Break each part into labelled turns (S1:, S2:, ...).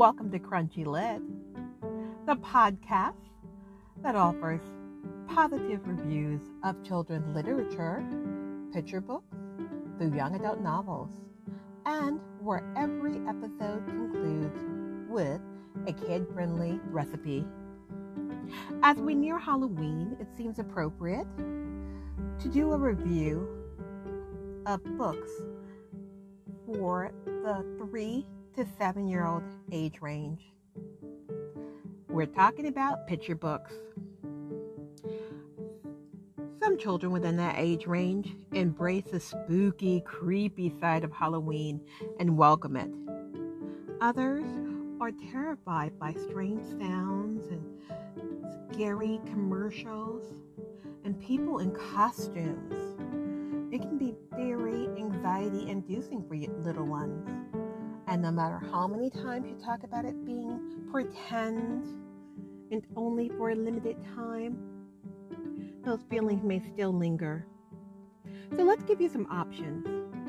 S1: Welcome to Crunchy Lit, the podcast that offers positive reviews of children's literature, picture books, through young adult novels, and where every episode concludes with a kid friendly recipe. As we near Halloween, it seems appropriate to do a review of books for the three to seven year old age range. We're talking about picture books. Some children within that age range embrace the spooky, creepy side of Halloween and welcome it. Others are terrified by strange sounds and scary commercials and people in costumes. It can be very anxiety inducing for little ones. And no matter how many times you talk about it being pretend and only for a limited time, those feelings may still linger. So let's give you some options.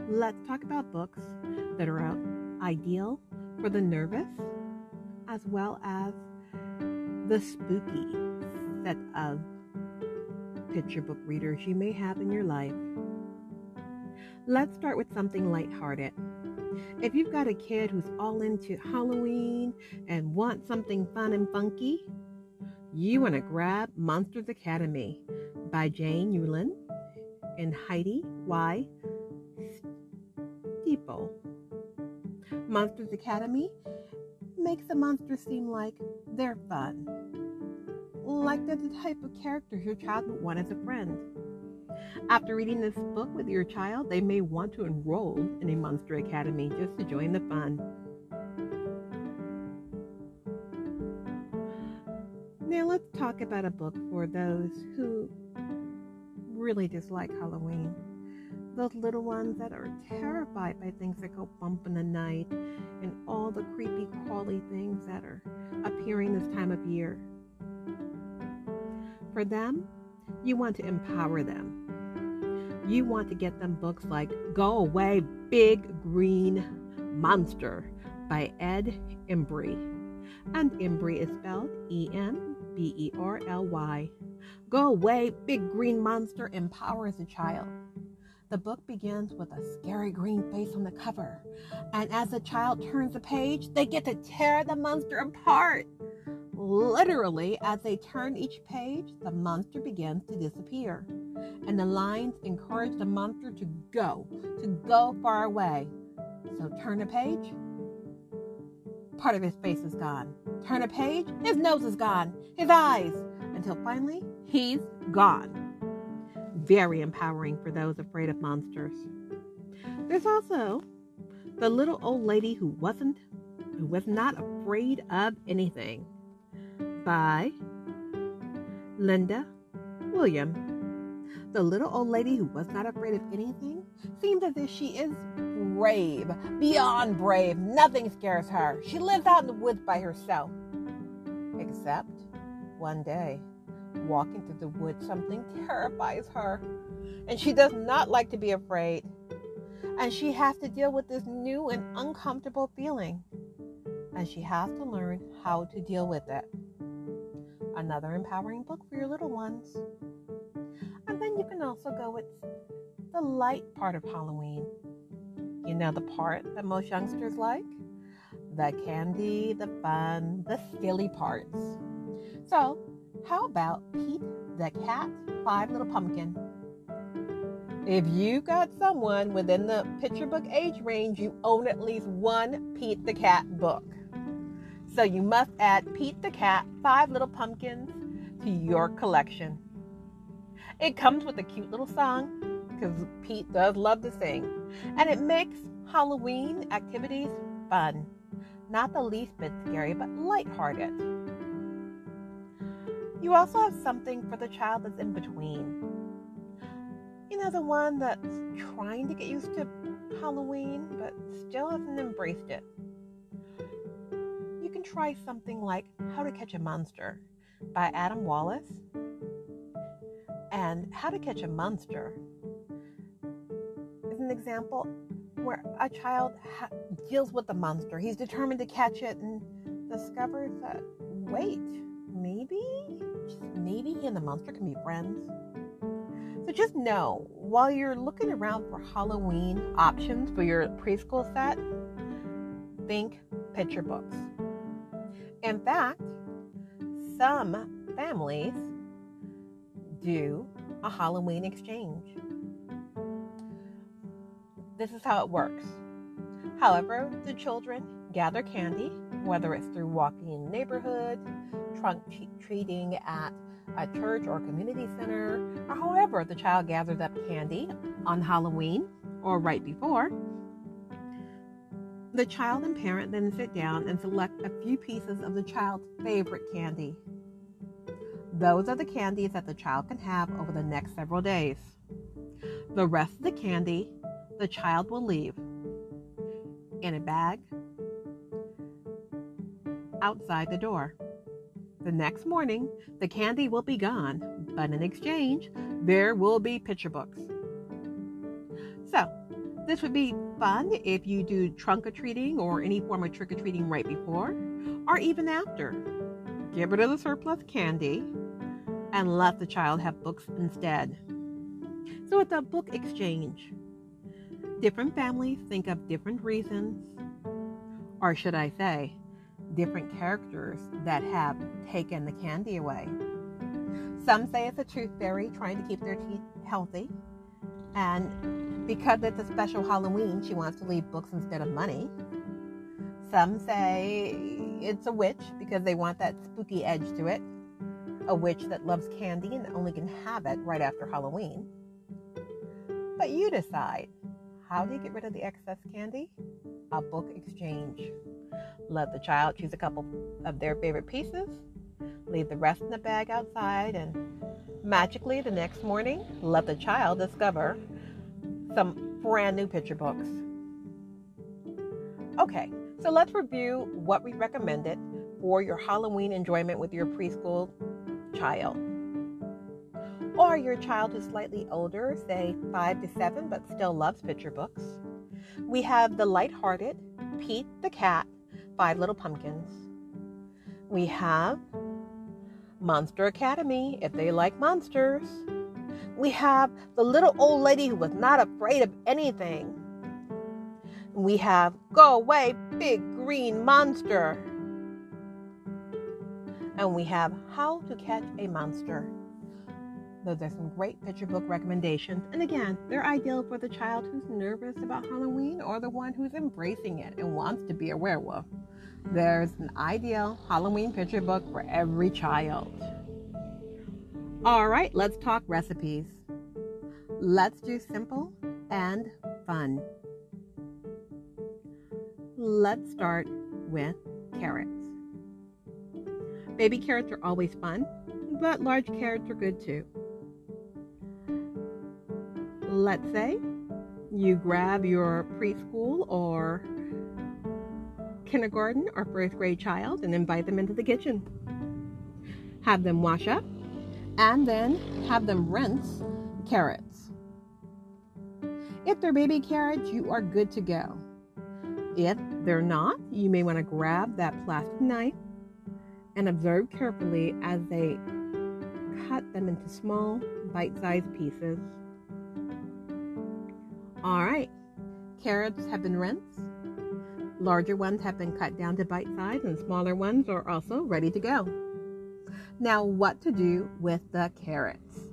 S1: Let's talk about books that are ideal for the nervous as well as the spooky set of picture book readers you may have in your life. Let's start with something lighthearted. If you've got a kid who's all into Halloween and wants something fun and funky, you want to grab Monsters Academy by Jane Yolen and Heidi Y. Stemple. Monsters Academy makes the monsters seem like they're fun, like they're the type of characters your child would want as a friend. After reading this book with your child, they may want to enroll in a Monster Academy just to join the fun. Now, let's talk about a book for those who really dislike Halloween. Those little ones that are terrified by things that go bump in the night and all the creepy, crawly things that are appearing this time of year. For them, you want to empower them you want to get them books like Go Away Big Green Monster by Ed Emberley. And Emberley is spelled E M B E R L Y. Go Away Big Green Monster empowers a child. The book begins with a scary green face on the cover, and as the child turns the page, they get to tear the monster apart. Literally, as they turn each page, the monster begins to disappear and the lines encourage the monster to go, to go far away. So turn a page, part of his face is gone. Turn a page, his nose is gone, his eyes, until finally he's gone. Very empowering for those afraid of monsters. There's also the little old lady who wasn't, who was not afraid of anything by Linda William. The little old lady who was not afraid of anything seems as if she is brave, beyond brave. Nothing scares her. She lives out in the woods by herself. Except one day, walking through the woods, something terrifies her. And she does not like to be afraid. And she has to deal with this new and uncomfortable feeling. And she has to learn how to deal with it. Another empowering book for your little ones. And then you can also go with the light part of Halloween. You know, the part that most youngsters like? The candy, the fun, the silly parts. So, how about Pete the Cat, Five Little Pumpkin? If you've got someone within the picture book age range, you own at least one Pete the Cat book. So you must add Pete the Cat, Five Little Pumpkins to your collection. It comes with a cute little song because Pete does love to sing, and it makes Halloween activities fun. Not the least bit scary, but lighthearted. You also have something for the child that's in between. You know, the one that's trying to get used to Halloween, but still hasn't embraced it. Can try something like How to Catch a Monster by Adam Wallace and How to Catch a Monster is an example where a child ha- deals with the monster. He's determined to catch it, and discovers that, wait, maybe, just maybe he and the monster can be friends. So just know while you're looking around for Halloween options for your preschool set, think picture books. In fact, some families do a Halloween exchange. This is how it works. However, the children gather candy, whether it's through walking in the neighborhood, trunk treating at a church or community center, or however the child gathers up candy on Halloween or right before. The child and parent then sit down and select a few pieces of the child's favorite candy. Those are the candies that the child can have over the next several days. The rest of the candy the child will leave in a bag outside the door. The next morning, the candy will be gone, but in exchange, there will be picture books. So, this would be fun if you do trunk or treating or any form of trick or treating right before or even after. Get rid of the surplus candy and let the child have books instead. So, it's a book exchange. Different families think of different reasons, or should I say, different characters that have taken the candy away. Some say it's a tooth fairy trying to keep their teeth healthy. And because it's a special Halloween, she wants to leave books instead of money. Some say it's a witch because they want that spooky edge to it. A witch that loves candy and only can have it right after Halloween. But you decide. How do you get rid of the excess candy? A book exchange. Let the child choose a couple of their favorite pieces, leave the rest in the bag outside, and magically the next morning, let the child discover some brand new picture books. Okay, so let's review what we recommended for your Halloween enjoyment with your preschool child. Or your child who's slightly older, say five to seven, but still loves picture books. We have the lighthearted Pete the Cat Five Little Pumpkins. We have Monster Academy, if they like mm. monsters. We have the little old lady who was not afraid of anything. We have Go Away, Big Green Monster. And we have How to Catch a Monster. Those are some great picture book recommendations. And again, they're ideal for the child who's nervous about Halloween or the one who's embracing it and wants to be a werewolf. There's an ideal Halloween picture book for every child. All right, let's talk recipes. Let's do simple and fun. Let's start with carrots. Baby carrots are always fun, but large carrots are good too. Let's say you grab your preschool or kindergarten or first grade child and invite them into the kitchen. Have them wash up and then have them rinse carrots. If they're baby carrots, you are good to go. If they're not, you may want to grab that plastic knife and observe carefully as they cut them into small, bite sized pieces. All right, carrots have been rinsed. Larger ones have been cut down to bite size, and smaller ones are also ready to go. Now, what to do with the carrots?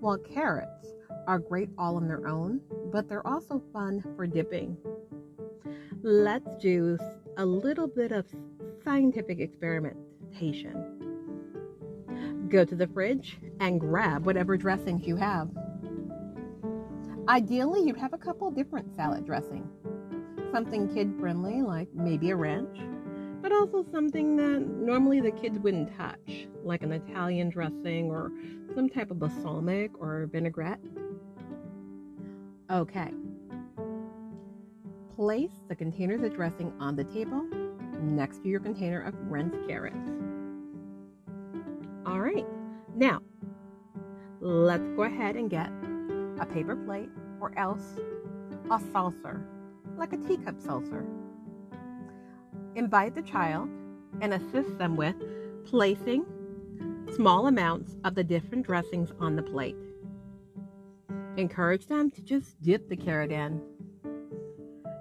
S1: Well, carrots are great all on their own, but they're also fun for dipping. Let's do a little bit of scientific experimentation. Go to the fridge and grab whatever dressings you have. Ideally, you'd have a couple different salad dressings. Something kid friendly, like maybe a ranch, but also something that normally the kids wouldn't touch, like an Italian dressing or some type of balsamic or vinaigrette. Okay. Place the containers of dressing on the table next to your container of rinsed carrots. All right, now let's go ahead and get a paper plate, or else a saucer, like a teacup saucer. Invite the child and assist them with placing small amounts of the different dressings on the plate. Encourage them to just dip the carrot in.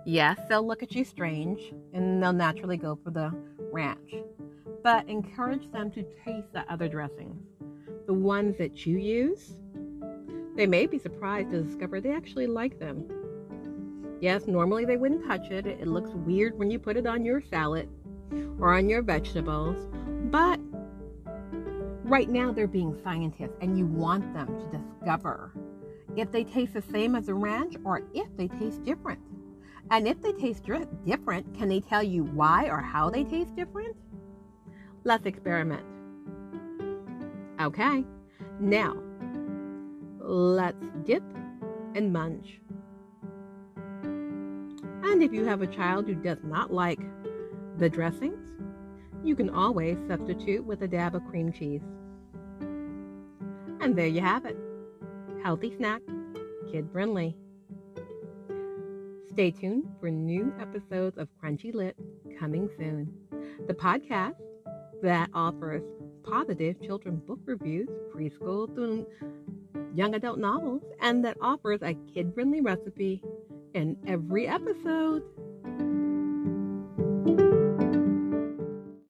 S1: Yes, they'll look at you strange and they'll naturally go for the ranch, but encourage them to taste the other dressings, the ones that you use. They may be surprised to discover they actually like them. Yes, normally they wouldn't touch it. It looks weird when you put it on your salad or on your vegetables, but right now they're being scientists and you want them to discover if they taste the same as a ranch or if they taste different. And if they taste different, can they tell you why or how they taste different? Let's experiment. Okay, now let's dip and munch. And if you have a child who does not like the dressings, you can always substitute with a dab of cream cheese. And there you have it. Healthy snack, kid friendly. Stay tuned for new episodes of Crunchy Lit coming soon. The podcast that offers positive children book reviews, preschool through young adult novels, and that offers a kid friendly recipe in every episode.